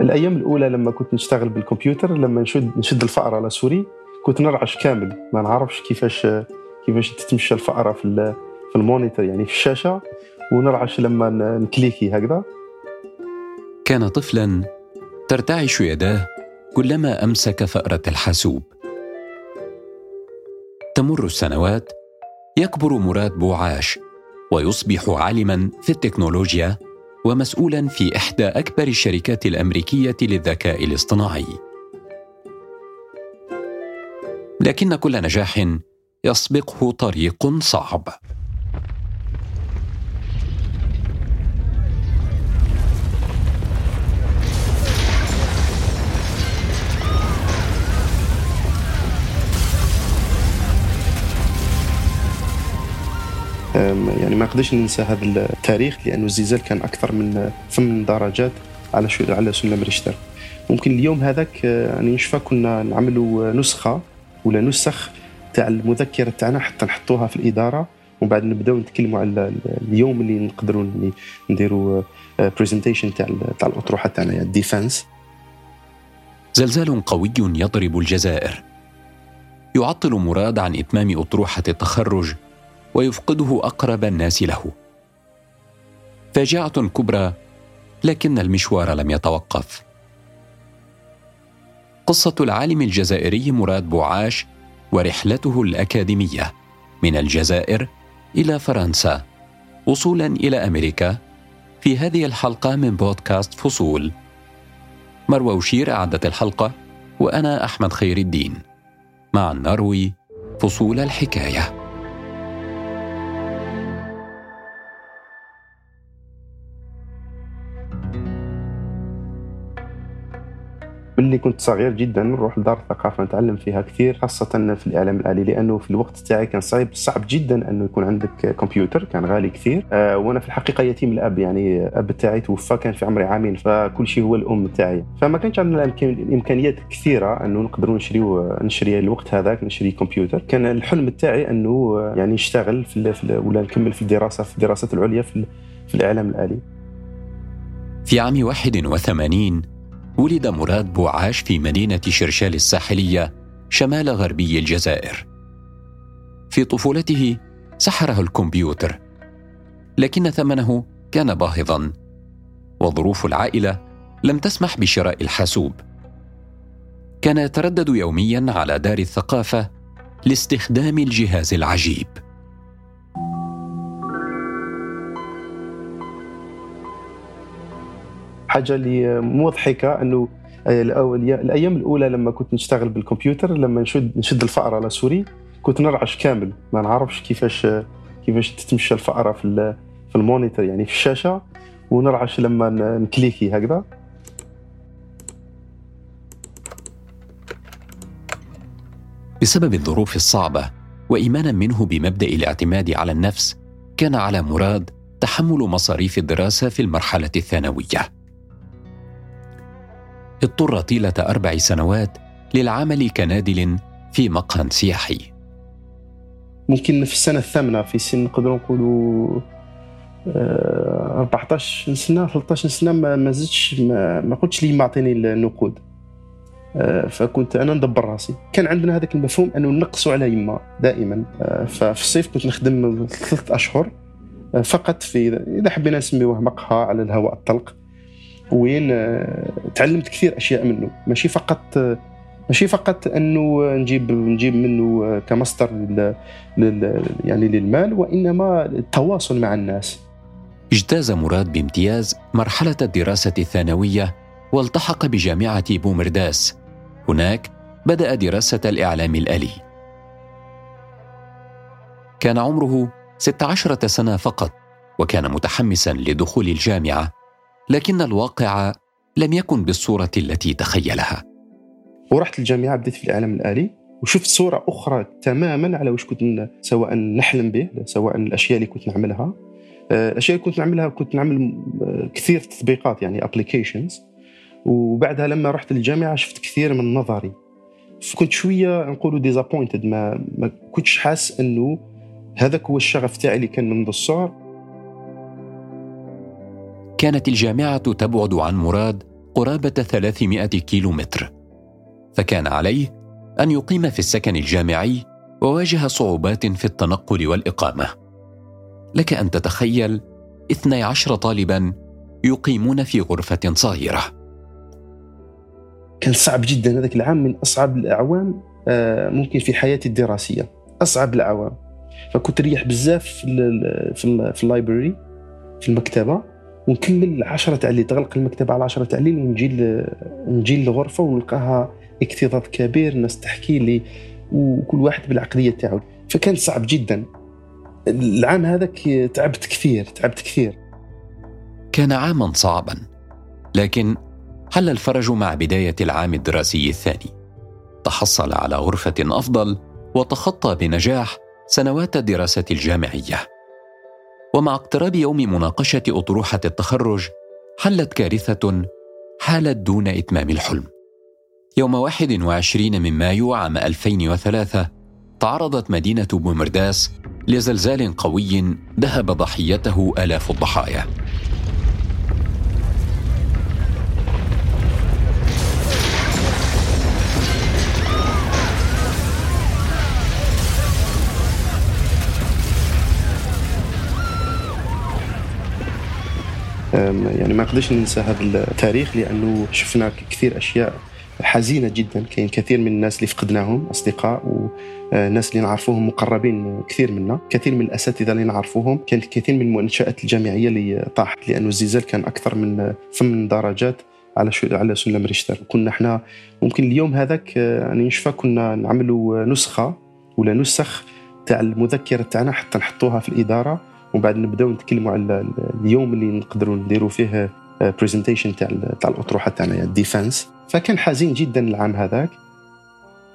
الأيام الأولى لما كنت نشتغل بالكمبيوتر لما نشد نشد الفأرة على souris كنت نرعش كامل. ما نعرفش كيفاش كيفاش تتمشى الفأرة في في ال monitor يعني في الشاشة ونرعش لما نكليكي هكذا. كان طفلا ترتعش يداه كلما أمسك فأرة الحاسوب. تمر السنوات يكبر مراد بوعاش ويصبح عالما في التكنولوجيا ومسؤولا في إحدى أكبر الشركات الأمريكية للذكاء الاصطناعي. لكن كل نجاح يسبقه طريق صعب. نقدرش ننسى هذا التاريخ لأنه الزلزال كان أكثر من ثمان درجات على شو على سلم ريشتر. ممكن اليوم هذاك يعني نشفى كنا نعملوا نسخة ولا نسخ تاع المذكرة تاعنا حتى نحطوها في الإدارة ومن بعد نبداو نتكلموا على اليوم اللي نقدروا نديروا presentation تاع تاع الأطروحة تاعنا يعني ال defense زلزال قوي يضرب الجزائر. يعطل مراد عن إتمام أطروحة التخرج ويفقده أقرب الناس له. فاجعة كبرى لكن المشوار لم يتوقف. قصة العالم الجزائري مراد بوعاش ورحلته الأكاديمية من الجزائر إلى فرنسا وصولا إلى أمريكا في هذه الحلقة من بودكاست فصول. مروى وشير أعدت الحلقة وأنا أحمد خير الدين. معا نروي فصول الحكاية. ملي كنت صغير جدا نروح لدار الثقافة نتعلم فيها كثير خاصة في الإعلام الآلي لأنه في الوقت تاعي كان صعب صعب جدا أنه يكون عندك كمبيوتر كان غالي كثير. أه وأنا في الحقيقة يتيم الأب يعني اب تاعي توفى كان في عمري عامين فكل شيء هو الأم تاعي. فما كانش عندنا الإمكانيات كثيرة أنه نقدروا نشريو نشري الوقت هذاك نشري كمبيوتر. كان الحلم تاعي أنه يعني نشتغل في, في ولا نكمل في الدراسة في الدراسات العليا في, في الإعلام الآلي. في عام 81 ولد مراد بوعاش في مدينة شرشال الساحلية شمال غربي الجزائر. في طفولته سحره الكمبيوتر، لكن ثمنه كان باهظا، وظروف العائلة لم تسمح بشراء الحاسوب. كان يتردد يوميا على دار الثقافة لاستخدام الجهاز العجيب. حاجة اللي مضحكة إنه الأيام الأولى لما كنت نشتغل بالكمبيوتر لما نشد نشد الفأره على souris كنت نرعش كامل. ما نعرفش كيفاش كيفاش تتمشى الفأره في في ال monitor يعني في الشاشة ونرعش لما نكليكي هكذا. بسبب الظروف الصعبة وإيمانا منه بمبدأ الاعتماد على النفس كان على مراد تحمل مصاريف الدراسة في المرحلة الثانوية. اضطر طيلة أربع سنوات للعمل كنادل في مقهى سياحي. ممكن في السنة الثامنة في سن نقدروا نقولوا 14 آه، سنة 13 سنة ما زدتش ما, ما قلتش لي معطيني النقود. آه، فكنت أنا ندبر راسي. كان عندنا هذاك المفهوم أنه نقصوا على يما دائما. آه، ففي الصيف كنت نخدم ثلاث أشهر فقط في إذا حبينا نسميوه مقهى على الهواء الطلق. وين آه، تعلمت كثير أشياء منه. ماشي فقط آه، ماشي فقط أنه نجيب نجيب منه آه، كمصدر يعني للمال وإنما التواصل مع الناس. اجتاز مراد بامتياز مرحلة الدراسة الثانوية والتحق بجامعة بومرداس. هناك بدأ دراسة الإعلام الآلي. كان عمره 16 سنة فقط وكان متحمسا لدخول الجامعة. لكن الواقع لم يكن بالصورة التي تخيلها. ورحت الجامعة بديت في الإعلام الآلي وشفت صورة أخرى تماما على وش كنت سواء نحلم به سواء الأشياء اللي كنت نعملها. آه، الأشياء اللي كنت نعملها كنت نعمل آه، كثير تطبيقات يعني ابلكيشنز وبعدها لما رحت الجامعة شفت كثير من نظري. كنت شوية نقولوا ديزابوينتد ما, ما كنتش حاس أنه هذاك هو الشغف تاعي اللي كان منذ الصغر. كانت الجامعة تبعد عن مراد قرابة 300 كيلو متر فكان عليه أن يقيم في السكن الجامعي وواجه صعوبات في التنقل والإقامة. لك أن تتخيل 12 طالبا يقيمون في غرفة صغيرة. كان صعب جدا. هذاك العام من أصعب الأعوام آه، ممكن في حياتي الدراسية. أصعب الأعوام. فكنت ريح بزاف في اللايبرري في المكتبة. ونكمل 10 تاع الليل تغلق المكتبة على 10 تاع الليل ونجي نجي للغرفة ونلقاها اكتظاظ كبير الناس تحكي لي وكل واحد بالعقلية تاعو. فكان صعب جدا. العام هذاك تعبت كثير تعبت كثير. كان عاما صعبا لكن حل الفرج مع بداية العام الدراسي الثاني. تحصل على غرفة أفضل وتخطى بنجاح سنوات الدراسة الجامعية. ومع اقتراب يوم مناقشة أطروحة التخرج حلت كارثة حالت دون إتمام الحلم. يوم 21 من مايو عام 2003 تعرضت مدينة بومرداس لزلزال قوي ذهب ضحيته آلاف الضحايا. يعني ما نقدرش ننسى هذا التاريخ لأنه شفنا كثير أشياء حزينة جدا. كاين كثير من الناس اللي فقدناهم أصدقاء وناس اللي نعرفوهم مقربين كثير منا. كثير من الأساتذة اللي نعرفوهم كانت كثير من المنشات الجامعية اللي طاحت لأنه الزلزال كان أكثر من ثمان درجات على شو على سلم ريشتر. كنا إحنا ممكن اليوم هذاك يعني نشفى كنا نعملوا نسخة ولا نسخ تاع المذكرة تاعنا حتى نحطوها في الإدارة. ومن بعد نبداو نتكلموا على اليوم اللي نقدروا نديروا فيه presentation تاع تاع الأطروحة تاعنا ال defense فكان حزين جدا العام هذاك.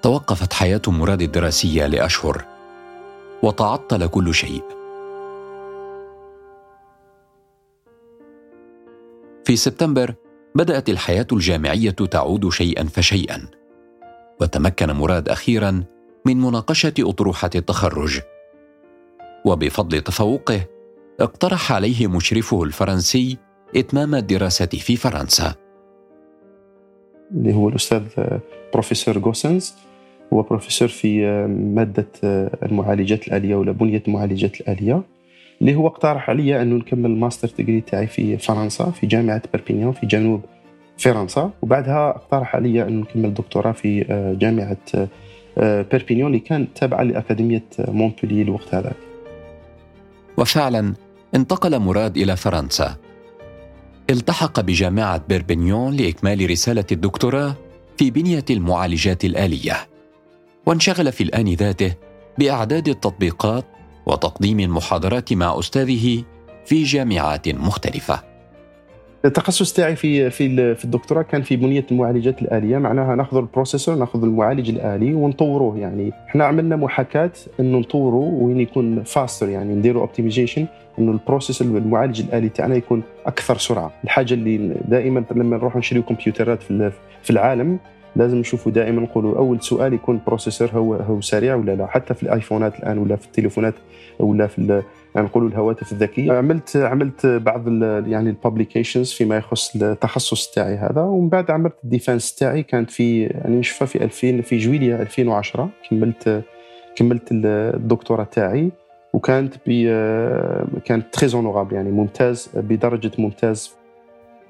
توقفت حياة مراد الدراسية لأشهر وتعطل كل شيء. في سبتمبر بدأت الحياة الجامعية تعود شيئا فشيئا وتمكن مراد أخيرا من مناقشة أطروحة التخرج. وبفضل تفوقه اقترح عليه مشرفه الفرنسي إتمام الدراسة في فرنسا. اللي هو الأستاذ بروفيسور جوسنز هو بروفيسور في مادة المعالجات الآلية ولا بنية المعالجات الآلية. اللي هو اقترح علي انه نكمل ال master degree تاعي في فرنسا في جامعة بربينيون في جنوب فرنسا. وبعدها اقترح علي انه نكمل دكتوراه في جامعة بربينيون اللي كانت تابعة لأكاديمية مونبيليي الوقت هذاك. وفعلا انتقل مراد إلى فرنسا. التحق بجامعة بيربنيون لإكمال رسالة الدكتوراه في بنية المعالجات الآلية وانشغل في الآن ذاته بأعداد التطبيقات وتقديم المحاضرات مع أستاذه في جامعات مختلفة. التخصص تاعي في في في الدكتوراه كان في بنية المعالجات الآلية. معناها ناخذ ال processor ناخذ المعالج الآلي ونطوروه. يعني إحنا عملنا محاكاة إنه نطوروه وين يكون faster يعني نديروا optimization إنه ال process المعالج الآلي تاعنا يكون أكثر سرعة. الحاجة اللي دائما لما نروح نشري كمبيوترات في العالم لازم نشوفوا دائما نقولوا أول سؤال يكون ال processor هو هو سريع ولا لا؟ حتى في الآيفونات الآن ولا في التليفونات ولا في نقولوا الهواتف الذكية. عملت عملت بعض يعني ال publications فيما يخص التخصص تاعي هذا ومن بعد عملت ال defense تاعي. كانت في يعني نشفى في 2000 في جويلية 2010 كملت كملت الدكتوراه تاعي. وكانت كانت تري يعني ممتاز بدرجة ممتاز.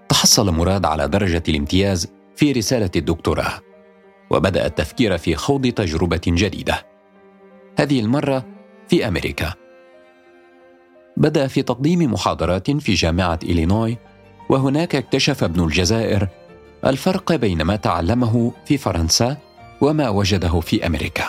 تحصل مراد على درجة الامتياز في رسالة الدكتوراه وبدأ التفكير في خوض تجربة جديدة. هذه المرة في أمريكا. بدا في تقديم محاضرات في جامعة إلينوي وهناك اكتشف ابن الجزائر الفرق بين ما تعلمه في فرنسا وما وجده في أمريكا.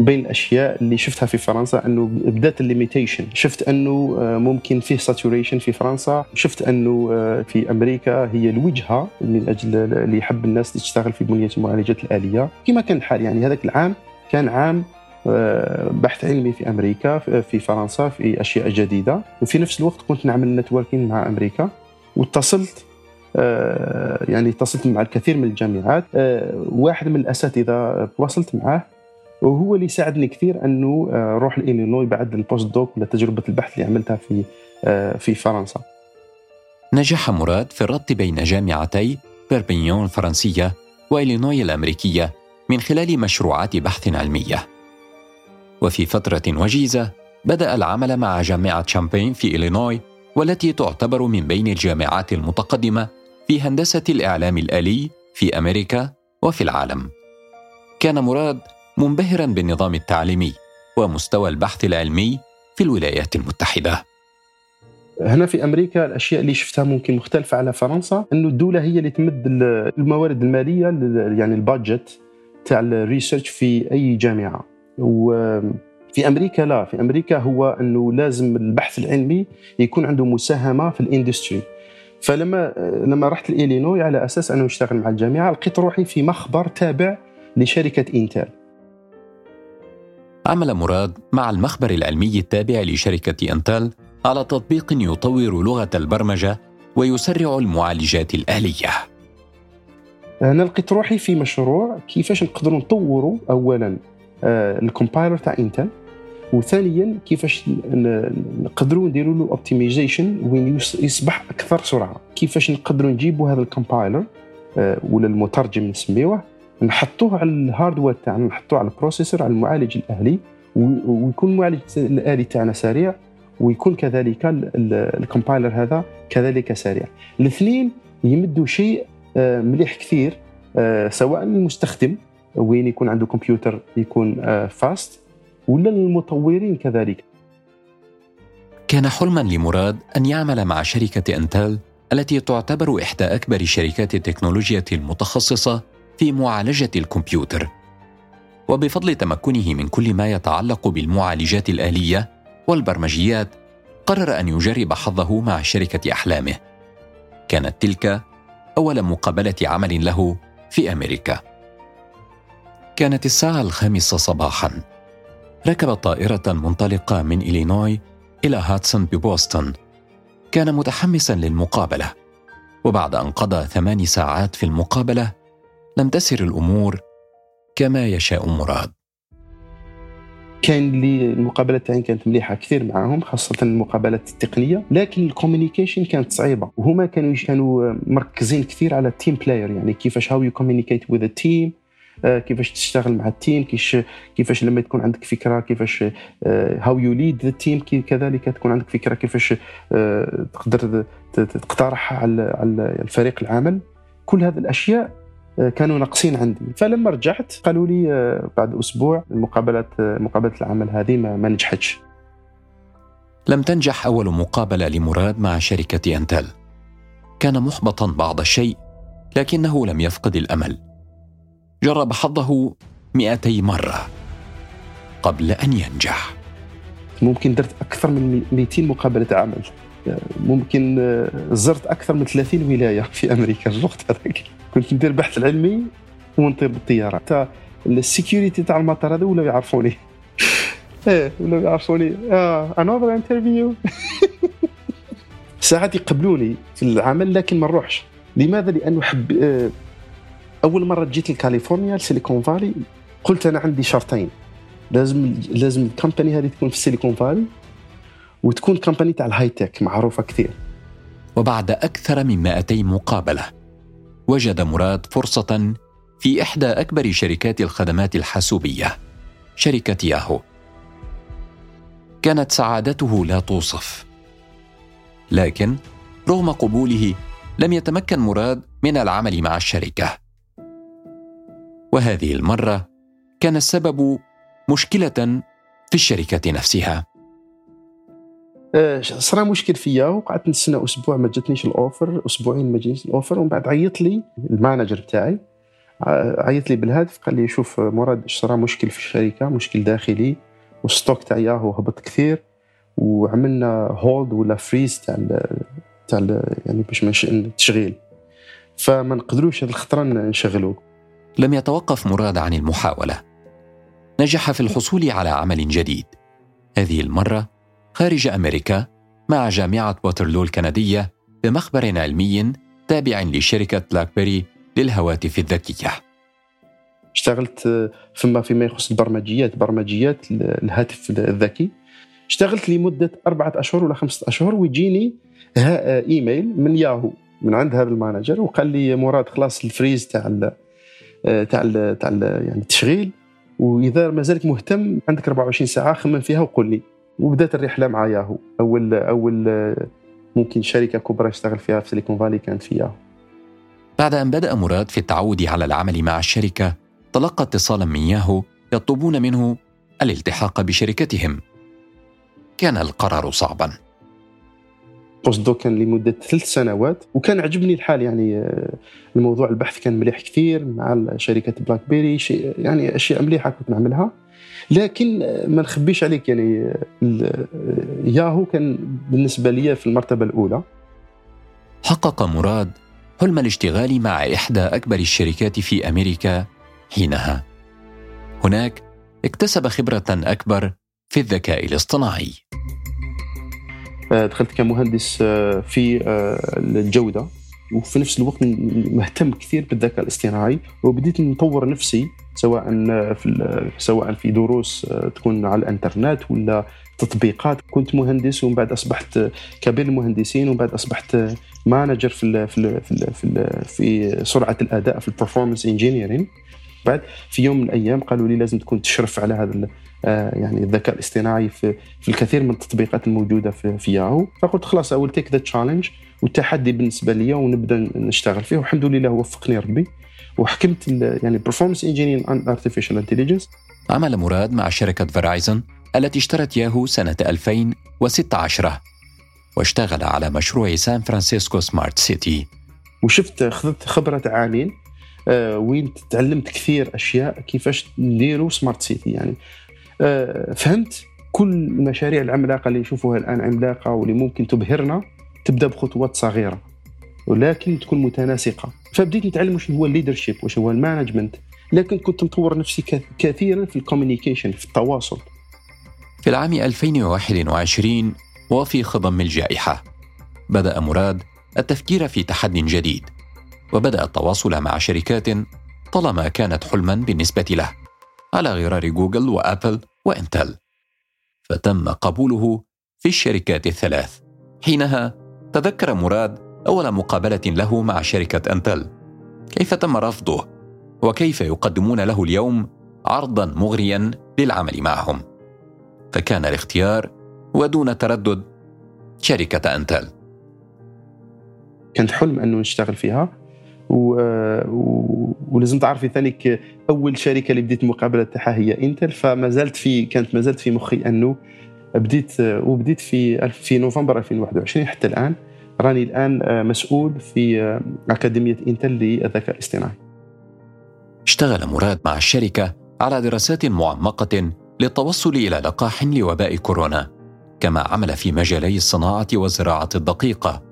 بين الأشياء اللي شفتها في فرنسا أنه بدأت ال limitation. شفت أنه آه، ممكن فيه saturation في فرنسا. شفت أنه آه، في أمريكا هي الوجهة من أجل اللي يحب الناس تشتغل في بنية المعالجات الآلية. كما كان الحال يعني هذاك العام كان عام آه، بحث علمي في أمريكا في فرنسا في أشياء جديدة. وفي نفس الوقت كنت نعمل networking مع أمريكا. واتصلت يعني اتصلت مع الكثير من الجامعات. واحد من الأساتذة تواصلت معه وهو اللي ساعدني كثير أنه أروح لإلينوي بعد البوست دوك ولا تجربة البحث اللي عملتها في آه، في فرنسا. نجح مراد في الربط بين جامعتي بيربينيون الفرنسية وإلينوي الأمريكية من خلال مشروعات بحث علمية. وفي فترة وجيزة بدأ العمل مع جامعة شامبين في إلينوي والتي تعتبر من بين الجامعات المتقدمة في هندسة الإعلام الآلي في أمريكا وفي العالم. كان مراد منبهرا بالنظام التعليمي ومستوى البحث العلمي في الولايات المتحدة. هنا في أمريكا الأشياء اللي شفتها ممكن مختلفة على فرنسا إنه الدولة هي اللي تمد الموارد المالية يعني البادجت تاع ال research في أي جامعة وفي أمريكا لا في أمريكا هو إنه لازم البحث العلمي يكون عنده مساهمة في ال industry. فلما لما رحت لإلينوي على أساس أنه اشتغل مع الجامعة لقيت روحي في مخبر تابع لشركة إنتل. عمل مراد مع المخبر العلمي التابع لشركة إنتل على تطبيق يطور لغة البرمجة ويسرع المعالجات الآلية. أنا لقيت روحي في مشروع كيفاش نقدروا نطوروا اولا ال compiler تاع انتل. وثانيا كيفاش نقدروا نديروا له optimization وين يصبح أكثر سرعة. كيفاش نقدروا نجيبوا هذا ال compiler آه، ولا المترجم نسميوه نحطوه على ال hardware تاعنا نحطوه على ال processor على المعالج الآلي ويكون المعالج الآلي تاعنا سريع ويكون كذلك ال compiler هذا كذلك سريع. الاثنين يمدوا شيء آه، مليح كثير آه، سواء المستخدم وين يكون عنده كمبيوتر يكون فاست ولا المطورين كذلك. كان حلما لمراد أن يعمل مع شركة أنتل التي تعتبر إحدى أكبر شركات التكنولوجيا المتخصصة في معالجة الكمبيوتر. وبفضل تمكنه من كل ما يتعلق بالمعالجات الآلية والبرمجيات قرر أن يجرب حظه مع شركة أحلامه. كانت تلك أول مقابلة عمل له في أمريكا. كانت الساعة الخامسة صباحاً. ركب طائرة منطلقة من إلينوي إلى هاتسون ببوسطن. كان متحمسا للمقابلة. وبعد أن قضى ثمان ساعات في المقابلة لم تسر الأمور كما يشاء مراد. كان لي المقابلات تاعي كانت مليحة كثير معاهم خاصة المقابلات التقنية. لكن ال communication كانت صعيبة. وهما كانوا كانوا مركزين كثير على ال team player يعني كيفاش how you communicate with team كيفاش تشتغل مع ال team كيفاش لما تكون عندك فكرة كيفاش how you lead ال team كذلك تكون عندك فكرة كيفاش آه، تقدر تقترحها على الفريق العمل. كل هذه الأشياء آه، كانوا ناقصين عندي. فلما رجعت قالوا لي بعد أسبوع المقابلات مقابلة العمل هذه ما نجحتش. لم تنجح أول مقابلة لمراد مع شركة أنتل. كان محبطا بعض الشيء لكنه لم يفقد الأمل. جرب حظه مئتي مرة قبل أن ينجح. ممكن درت أكثر من 200 مقابلة عمل. ممكن زرت أكثر من 30 ولاية في أمريكا الوقت هذاك. كنت ندير بحث العلمي ونطير بالطيارة. حتى ال security تاع المطار هذا ولاو يعرفوني. إيه ولاو يعرفوني. آه another interview ساعات يقبلوني في العمل لكن ما نروحش. لماذا؟ لأنه حب آه، أول مرة جيت لكاليفورنيا لسيليكون فالي قلت أنا عندي شرطين. لازم لازم ال company هذه تكون في السيليكون فالي وتكون company تاع ال high tech معروفة كثير. وبعد أكثر من 200 مقابلة وجد مراد فرصة في إحدى أكبر شركات الخدمات الحاسوبية شركة ياهو. كانت سعادته لا توصف. لكن رغم قبوله لم يتمكن مراد من العمل مع الشركة. وهذه المرة كان السبب مشكلة في الشركة نفسها. آه، صرا مشكل فيا وقعدت نستنى أسبوع ما جاتنيش ال offer أسبوعين ما جاتنيش ال offer ومن بعد عيط لي ال manager بتاعي. عيط لي بالهاتف قال لي شوف مراد صرا مشكل في الشركة؟ مشكل داخلي وال stock تاع ياهو هبط كثير وعملنا hold ولا freeze تاع تاع يعني باش ما التشغيل فما نقدروش هذه الخطرة نشغلوه لم يتوقف مراد عن المحاولة. نجح في الحصول على عمل جديد. هذه المرة خارج أمريكا مع جامعة ووترلو الكندية بمخبر علمي تابع لشركة بلاك بيري للهواتف الذكية. اشتغلت فيما فيما يخص البرمجيات برمجيات الهاتف الذكي. اشتغلت لمدة أربعة أشهر ولا خمسة أشهر ويجيني إيميل من ياهو من عند هذا ال manager وقال لي مراد خلاص ال freeze تاع تاع ال تاع ال يعني التشغيل. وإذا مازالك مهتم عندك 24 ساعة خمم فيها وقول لي. وبدات الرحلة مع ياهو اول أول ممكن شركة كبرى اشتغل فيها في سيليكون فالي كانت في ياهو بعد أن بدأ مراد في التعود على العمل مع الشركة تلقى اتصالا من ياهو يطلبون منه الالتحاق بشركتهم. كان القرار صعبا. post كان لمدة ثلاث سنوات وكان عجبني الحال يعني آه، الموضوع البحث كان مليح كثير مع شركة بلاك بيري شيء يعني أشياء مليحة كنت نعملها. لكن آه، ما نخبيش عليك يعني آه، ياهو كان بالنسبة لي في المرتبة الأولى. حقق مراد حلم الاشتغال مع إحدى أكبر الشركات في أمريكا حينها. هناك اكتسب خبرة أكبر في الذكاء الاصطناعي. آه، دخلت كمهندس آه، في آه، الجودة. وفي نفس الوقت مهتم كثير بالذكاء الاصطناعي. وبديت نطور نفسي سواء في سواء في دروس تكون على الانترنت ولا تطبيقات. كنت مهندس ومن بعد أصبحت كبير المهندسين ومن بعد أصبحت manager في في في في, في سرعة الأداء في ال performance engineering بعد في يوم من الأيام قالوا لي لازم تكون تشرف على هذا آه، يعني الذكاء الاصطناعي في, في الكثير من التطبيقات الموجودة في, في ياهو. فقلت خلاص I'll take the challenge والتحدي بالنسبة لي ونبدأ نشتغل فيه. والحمد لله وفقني ربي. وحكمت يعني performance engineer and artificial intelligence عمل مراد مع شركة فرايزن التي اشترت ياهو سنة 2016 واشتغل على مشروع سان فرانسيسكو smart city وشفت اخذت خبرة عامين آه، وين تعلمت كثير أشياء كيفاش نديروا smart city يعني آه، فهمت؟ كل المشاريع العملاقة اللي نشوفوها الآن عملاقة واللي ممكن تبهرنا تبدأ بخطوات صغيرة ولكن تكون متناسقة. فبديت نتعلم وش هو ال leadership وش هو ال management لكن كنت مطور نفسي كثيرا في ال communication في التواصل. في العام 2021 وفي خضم الجائحة. بدأ مراد التفكير في تحد جديد وبدأ التواصل مع شركات طالما كانت حلما بالنسبة له. على غرار جوجل وآبل وإنتل. فتم قبوله في الشركات الثلاث. حينها تذكر مراد أول مقابلة له مع شركة إنتل. كيف تم رفضه؟ وكيف يقدمون له اليوم عرضا مغريا للعمل معهم؟ فكان الاختيار ودون تردد شركة إنتل. كانت حلم أنه نشتغل فيها. و... ولازم تعرفي ثاني أول شركة اللي بديت المقابله تاعها هي انتل فما زالت في كانت ما زالت في مخي أنه بديت وبديت في في نوفمبر 2021 حتى الآن راني الآن مسؤول في أكاديمية انتل للذكاء الاصطناعي. اشتغل مراد مع الشركة على دراسات معمقة للتوصل إلى لقاح لوباء كورونا كما عمل في مجالي الصناعة والزراعة الدقيقة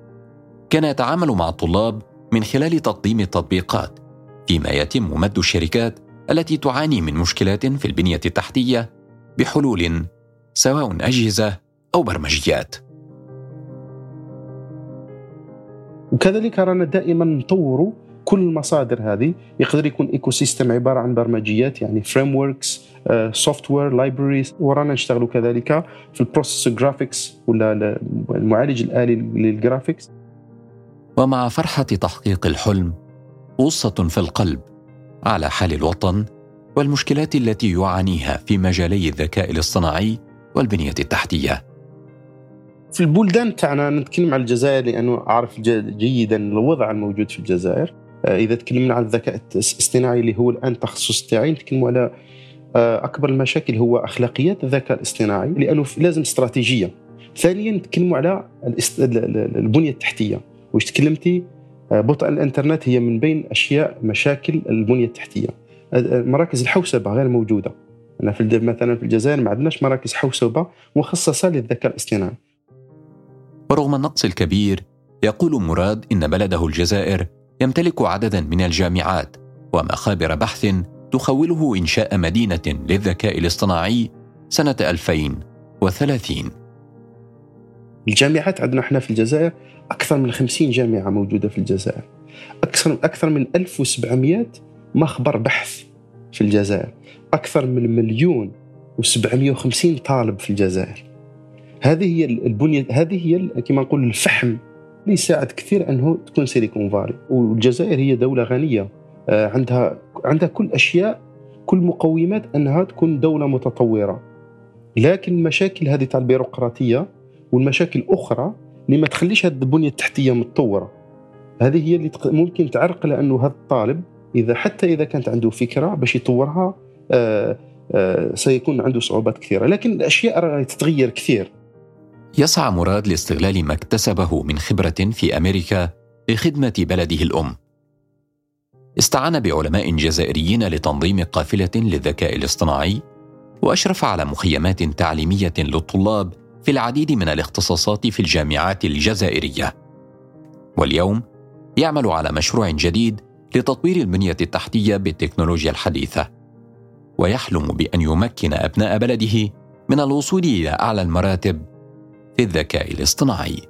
كان يتعامل مع الطلاب من خلال تقديم التطبيقات فيما يتم مد الشركات التي تعاني من مشكلات في البنية التحتية بحلول سواء أجهزة أو برمجيات. وكذلك رانا دائما نطوروا كل المصادر هذه. يقدر يكون ecosystem عبارة عن برمجيات يعني frameworks software libraries ورانا نشتغلوا كذلك في ال process graphics ولا المعالج الآلي لل graphics ومع فرحة تحقيق الحلم غصه في القلب على حال الوطن والمشكلات التي يعانيها في مجالي الذكاء الاصطناعي والبنية التحتية. في البلدان تاعنا نتكلم عن الجزائر لأنه أعرف جيدا الوضع الموجود في الجزائر. آه، إذا تكلمنا عن الذكاء الاصطناعي اللي هو الآن تخصص تاعي نتكلم على آه، أكبر المشاكل هو أخلاقيات الذكاء الاصطناعي لأنه لازم استراتيجية. ثانيا نتكلم على البنية التحتية واش تكلمتي آه، بطء الإنترنت هي من بين أشياء مشاكل البنية التحتية. مراكز الحوسبة غير موجودة. أنا في مثلا في الجزائر ما عندناش مراكز حوسبة مخصصة للذكاء الاصطناعي. ورغم النقص الكبير يقول مراد إن بلده الجزائر يمتلك عددا من الجامعات ومخابر بحث تخوله إنشاء مدينة للذكاء الاصطناعي سنة 2030 الجامعات عندنا إحنا في الجزائر أكثر من 50 جامعة موجودة في الجزائر. أكثر أكثر من 1700 مخبر بحث في الجزائر. أكثر من مليون و750 طالب في الجزائر. هذه هي البنيه هذه هي كما نقول الفحم اللي يساعد كثير أنه تكون سيليكون فالي. والجزائر هي دولة غنية. آه، عندها عندها كل أشياء كل مقومات أنها تكون دولة متطورة. لكن المشاكل هذه تاع البيروقراطية والمشاكل الاخرى اللي ما تخليش هذه البنية التحتية متطورة. هذه هي اللي ممكن تعرق لأنه هذا الطالب إذا حتى إذا كانت عنده فكرة باش يطورها آه، آه، سيكون عنده صعوبات كثيرة. لكن الأشياء راح تتغير كثير. يسعى مراد لاستغلال ما اكتسبه من خبرة في أمريكا لخدمة بلده الأم. استعان بعلماء جزائريين لتنظيم قافلة للذكاء الاصطناعي وأشرف على مخيمات تعليمية للطلاب في العديد من الاختصاصات في الجامعات الجزائرية. واليوم يعمل على مشروع جديد لتطوير البنيه التحتية بالتكنولوجيا الحديثة. ويحلم بأن يمكن أبناء بلده من الوصول إلى أعلى المراتب في الذكاء الاصطناعي.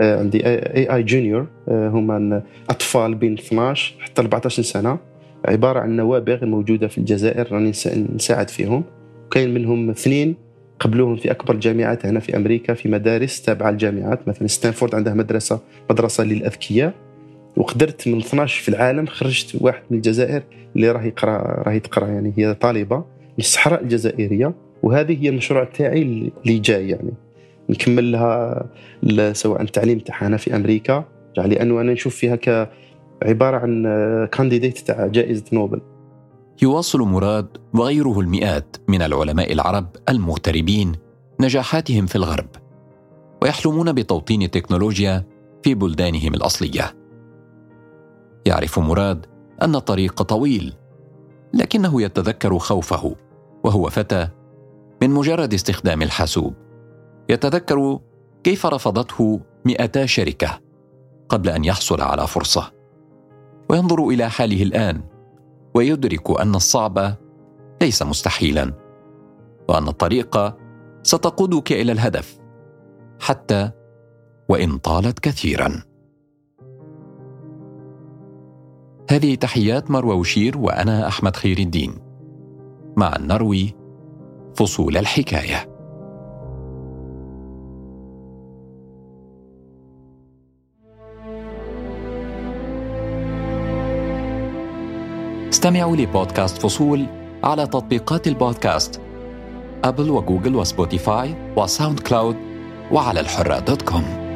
آه، عندي اي اي جونيور هم أطفال بين 12 حتى 14 سنة. عبارة عن نوابغ موجودة في الجزائر راني نساعد فيهم. كاين منهم اثنين قبلوهم في أكبر الجامعات هنا في أمريكا في مدارس تابعة للجامعات. مثلا ستانفورد عندها مدرسة مدرسة للأذكياء. وقدرت من 12 في العالم خرجت واحد من الجزائر اللي راه يقرأ راه تقرا يعني هي طالبة من الصحراء الجزائرية. وهذه هي المشروع تاعي اللي جاي يعني نكمل لها سواء التعليم تاعها في أمريكا. لأنه أنا نشوف فيها كعباره عن كانديديت تاع جائزة نوبل. يواصل مراد وغيره المئات من العلماء العرب المغتربين نجاحاتهم في الغرب ويحلمون بتوطين التكنولوجيا في بلدانهم الأصلية. يعرف مراد أن الطريق طويل لكنه يتذكر خوفه وهو فتى من مجرد استخدام الحاسوب. يتذكر كيف رفضته مئتا شركة قبل أن يحصل على فرصة. وينظر إلى حاله الآن ويدرك أن الصعب ليس مستحيلا وأن الطريق ستقودك إلى الهدف حتى وإن طالت كثيرا. هذه تحيات مروى وشير وأنا أحمد خير الدين. مع النروي فصول الحكاية. استمعوا لبودكاست فصول على تطبيقات البودكاست أبل وجوجل وسبوتيفاي وساوند كلاود وعلى الحرة دوت كوم.